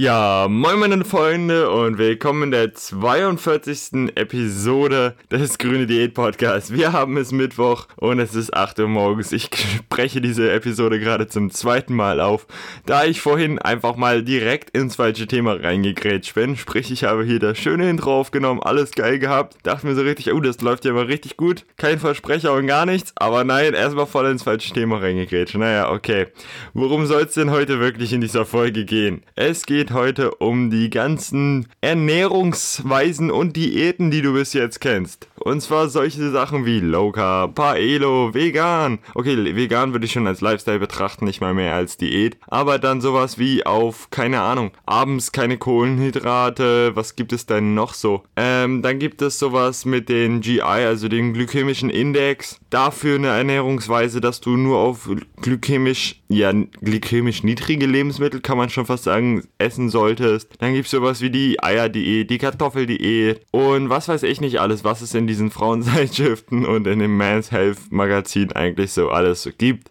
Ja, moin meine Freunde und willkommen in der 42. Episode des Grüne Diät Podcasts. Wir haben es Mittwoch und es ist 8 Uhr morgens. Ich spreche diese Episode gerade zum zweiten Mal auf, da ich vorhin einfach mal direkt ins falsche Thema reingegrätscht bin. Sprich, ich habe hier das schöne Intro aufgenommen, alles geil gehabt. Dachte mir so richtig, oh, das läuft ja mal richtig gut. Kein Versprecher und gar nichts, aber nein, erstmal voll ins falsche Thema reingegrätscht. Naja, okay. Worum soll es denn heute wirklich in dieser Folge gehen? Es geht geht heute um die ganzen Ernährungsweisen und Diäten, die du bis jetzt kennst. Und zwar solche Sachen wie Low Carb, Paelo, Vegan. Okay, Vegan würde ich schon als Lifestyle betrachten, nicht mal mehr als Diät. Aber dann sowas wie auf, keine Ahnung, abends keine Kohlenhydrate. Was gibt es denn noch so? Ähm, dann gibt es sowas mit den GI, also den glykämischen Index. Dafür eine Ernährungsweise, dass du nur auf glykämisch, ja, glykämisch niedrige Lebensmittel, kann man schon fast sagen, essen solltest. Dann gibt es sowas wie die Eierdiät, die Kartoffeldiät und was weiß ich nicht alles, was es in diesen Frauenzeitschriften und in dem Man's Health Magazin eigentlich so alles gibt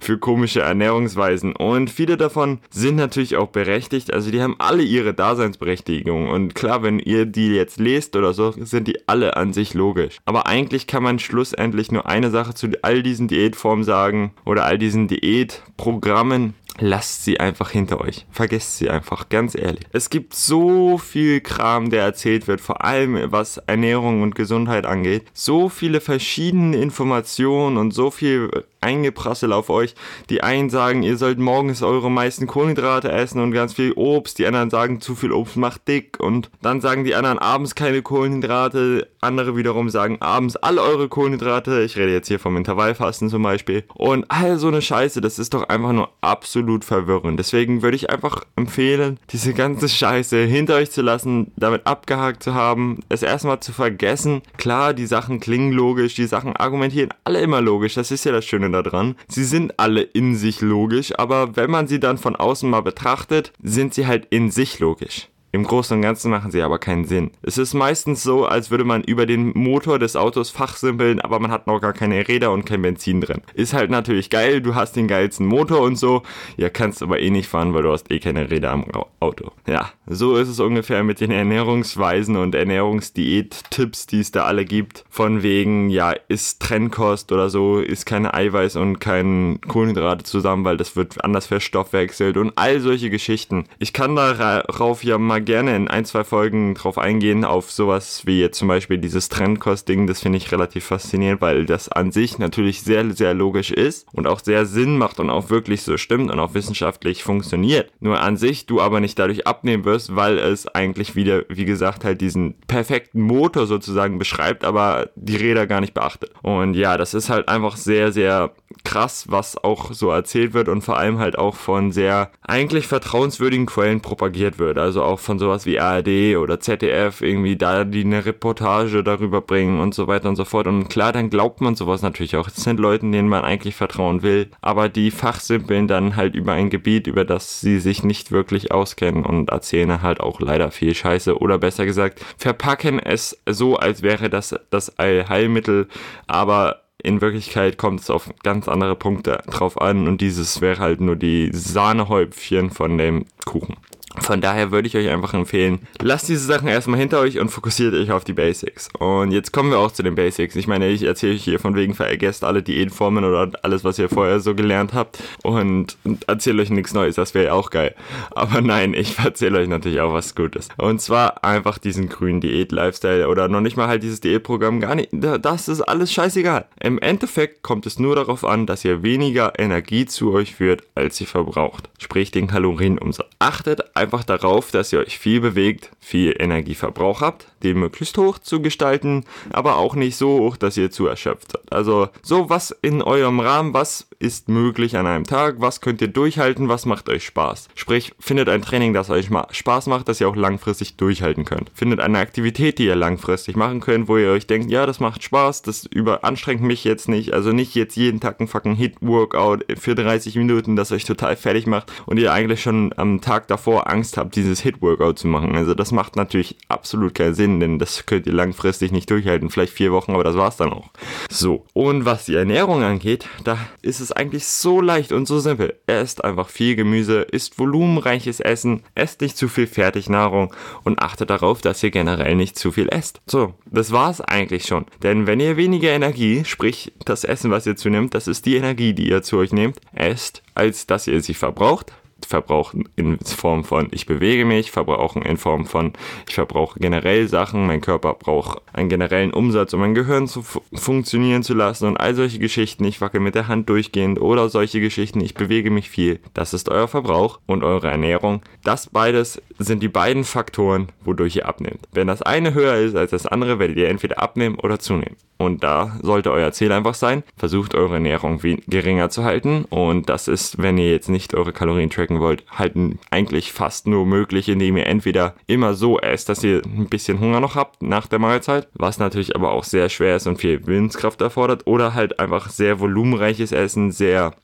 für komische Ernährungsweisen. Und viele davon sind natürlich auch berechtigt, also die haben alle ihre Daseinsberechtigung. Und klar, wenn ihr die jetzt lest oder so, sind die alle an sich logisch. Aber eigentlich kann man schlussendlich nur eine Sache zu all diesen Diätformen sagen oder all diesen Diätprogrammen lasst sie einfach hinter euch. Vergesst sie einfach, ganz ehrlich. Es gibt so viel Kram, der erzählt wird, vor allem was Ernährung und Gesundheit angeht. So viele verschiedene Informationen und so viel eingeprasselt auf euch. Die einen sagen, ihr sollt morgens eure meisten Kohlenhydrate essen und ganz viel Obst. Die anderen sagen, zu viel Obst macht dick. Und dann sagen die anderen abends keine Kohlenhydrate. Andere wiederum sagen abends alle eure Kohlenhydrate. Ich rede jetzt hier vom Intervallfasten zum Beispiel. Und all so eine Scheiße, das ist doch einfach nur absolut verwirrend. Deswegen würde ich einfach empfehlen, diese ganze Scheiße hinter euch zu lassen, damit abgehakt zu haben, es erstmal zu vergessen. Klar, die Sachen klingen logisch, die Sachen argumentieren alle immer logisch. Das ist ja das Schöne daran. Sie sind alle in sich logisch, aber wenn man sie dann von außen mal betrachtet, sind sie halt in sich logisch. Im Großen und Ganzen machen sie aber keinen Sinn. Es ist meistens so, als würde man über den Motor des Autos fachsimpeln, aber man hat noch gar keine Räder und kein Benzin drin. Ist halt natürlich geil, du hast den geilsten Motor und so. Ja, kannst aber eh nicht fahren, weil du hast eh keine Räder am Auto. Ja, so ist es ungefähr mit den Ernährungsweisen und Ernährungsdiät-Tipps, die es da alle gibt. Von wegen, ja, ist Trennkost oder so, ist keine Eiweiß und kein Kohlenhydrate zusammen, weil das wird anders verstoffwechselt und all solche Geschichten. Ich kann darauf ja mal gerne in ein, zwei Folgen drauf eingehen, auf sowas wie jetzt zum Beispiel dieses Trendkost-Ding. Das finde ich relativ faszinierend, weil das an sich natürlich sehr, sehr logisch ist und auch sehr Sinn macht und auch wirklich so stimmt und auch wissenschaftlich funktioniert. Nur an sich du aber nicht dadurch abnehmen wirst, weil es eigentlich wieder, wie gesagt, halt diesen perfekten Motor sozusagen beschreibt, aber die Räder gar nicht beachtet. Und ja, das ist halt einfach sehr, sehr krass, was auch so erzählt wird und vor allem halt auch von sehr eigentlich vertrauenswürdigen Quellen propagiert wird. Also auch von sowas wie ARD oder ZDF irgendwie da die eine Reportage darüber bringen und so weiter und so fort. Und klar, dann glaubt man sowas natürlich auch. Es sind Leute, denen man eigentlich vertrauen will, aber die fachsimpeln dann halt über ein Gebiet, über das sie sich nicht wirklich auskennen und erzählen halt auch leider viel Scheiße oder besser gesagt, verpacken es so, als wäre das das Heilmittel, aber in Wirklichkeit kommt es auf ganz andere Punkte drauf an und dieses wäre halt nur die Sahnehäubchen von dem Kuchen. Von daher würde ich euch einfach empfehlen, lasst diese Sachen erstmal hinter euch und fokussiert euch auf die Basics. Und jetzt kommen wir auch zu den Basics. Ich meine, ich erzähle euch hier von wegen vergesst alle Diätformen oder alles, was ihr vorher so gelernt habt und, erzähle euch nichts Neues. Das wäre auch geil. Aber nein, ich erzähle euch natürlich auch was Gutes. Und zwar einfach diesen grünen Diät-Lifestyle oder noch nicht mal halt dieses Diätprogramm gar nicht. Das ist alles scheißegal. Im Endeffekt kommt es nur darauf an, dass ihr weniger Energie zu euch führt, als ihr verbraucht. Sprich den Kalorienumsatz. Achtet einfach einfach darauf, dass ihr euch viel bewegt, viel Energieverbrauch habt, den möglichst hoch zu gestalten, aber auch nicht so hoch, dass ihr zu erschöpft seid. Also so was in eurem Rahmen, was ist möglich an einem Tag, was könnt ihr durchhalten, was macht euch Spaß. Sprich, findet ein Training, das euch Spaß macht, das ihr auch langfristig durchhalten könnt. Findet eine Aktivität, die ihr langfristig machen könnt, wo ihr euch denkt, ja, das macht Spaß, das überanstrengt mich jetzt nicht, also nicht jetzt jeden Tag ein fucking Hit-Workout für 30 Minuten, das euch total fertig macht und ihr eigentlich schon am Tag davor Angst habt, dieses Hit-Workout zu machen. Also das macht natürlich absolut keinen Sinn, denn das könnt ihr langfristig nicht durchhalten. Vielleicht vier Wochen, aber das war's dann auch. So, und was die Ernährung angeht, da ist es eigentlich so leicht und so simpel. Esst einfach viel Gemüse, isst volumenreiches Essen, esst nicht zu viel Fertignahrung und achtet darauf, dass ihr generell nicht zu viel esst. So, das war's eigentlich schon. Denn wenn ihr weniger Energie, sprich das Essen, was ihr zunimmt, das ist die Energie, die ihr zu euch nehmt, esst, als dass ihr sie verbraucht, verbrauchen in Form von ich bewege mich, verbrauchen in Form von ich verbrauche generell Sachen, mein Körper braucht einen generellen Umsatz, um mein Gehirn zu funktionieren zu lassen und all solche Geschichten, ich wackel mit der Hand durchgehend oder solche Geschichten, ich bewege mich viel. Das ist euer Verbrauch und eure Ernährung. Das beides sind die beiden Faktoren, wodurch ihr abnehmt. Wenn das eine höher ist als das andere, werdet ihr entweder abnehmen oder zunehmen. Und da sollte euer Ziel einfach sein, versucht eure Ernährung geringer zu halten. Und das ist, wenn ihr jetzt nicht eure Kalorien tracken wollt, halt eigentlich fast nur möglich, indem ihr entweder immer so esst, dass ihr ein bisschen Hunger noch habt nach der Mahlzeit, was natürlich aber auch sehr schwer ist und viel Willenskraft erfordert, oder halt einfach sehr volumenreiches Essen, sehr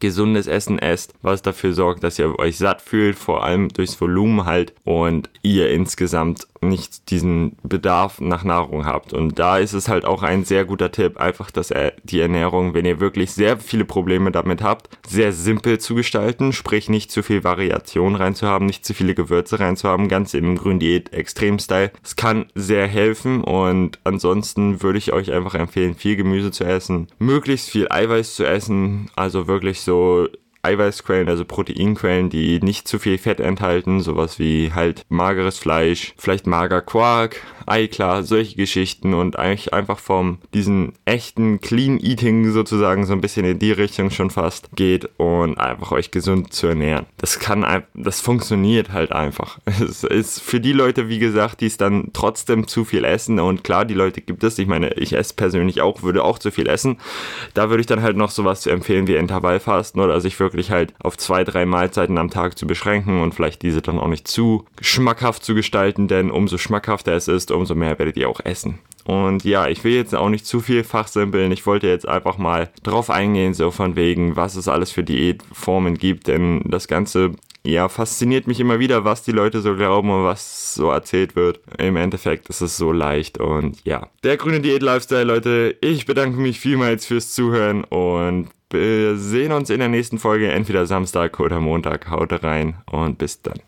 gesundes Essen esst, was dafür sorgt, dass ihr euch satt fühlt, vor allem durchs Volumen halt und ihr insgesamt nicht diesen Bedarf nach Nahrung habt. Und da ist es halt auch ein sehr guter Tipp, einfach dass er die Ernährung, wenn ihr wirklich sehr viele Probleme damit habt, sehr simpel zu gestalten, sprich nicht zu viel Variation reinzuhaben, nicht zu viele Gewürze reinzuhaben, ganz im Gründiät Extrem-Style. Es kann sehr helfen und ansonsten würde ich euch einfach empfehlen, viel Gemüse zu essen, möglichst viel Eiweiß zu essen, also wirklich so Eiweißquellen, also Proteinquellen, die nicht zu viel Fett enthalten, sowas wie halt mageres Fleisch, vielleicht mager Quark, Eiklar, solche Geschichten und eigentlich einfach vom diesen echten Clean Eating sozusagen so ein bisschen in die Richtung schon fast geht und einfach euch gesund zu ernähren. Das kann, das funktioniert halt einfach. Es ist für die Leute, wie gesagt, die es dann trotzdem zu viel essen und klar, die Leute gibt es. Ich meine, ich esse persönlich auch, würde auch zu viel essen. Da würde ich dann halt noch sowas zu empfehlen wie Intervallfasten oder sich wirklich halt auf zwei, drei Mahlzeiten am Tag zu beschränken und vielleicht diese dann auch nicht zu schmackhaft zu gestalten, denn umso schmackhafter es ist, umso mehr werdet ihr auch essen. Und ja, ich will jetzt auch nicht zu viel fachsimpeln. Ich wollte jetzt einfach mal drauf eingehen, so von wegen, was es alles für Diätformen gibt, denn das Ganze ja, fasziniert mich immer wieder, was die Leute so glauben und was so erzählt wird. Im Endeffekt ist es so leicht und ja. Der grüne Diät-Lifestyle, Leute. Ich bedanke mich vielmals fürs Zuhören und wir sehen uns in der nächsten Folge, entweder Samstag oder Montag. Haut rein und bis dann.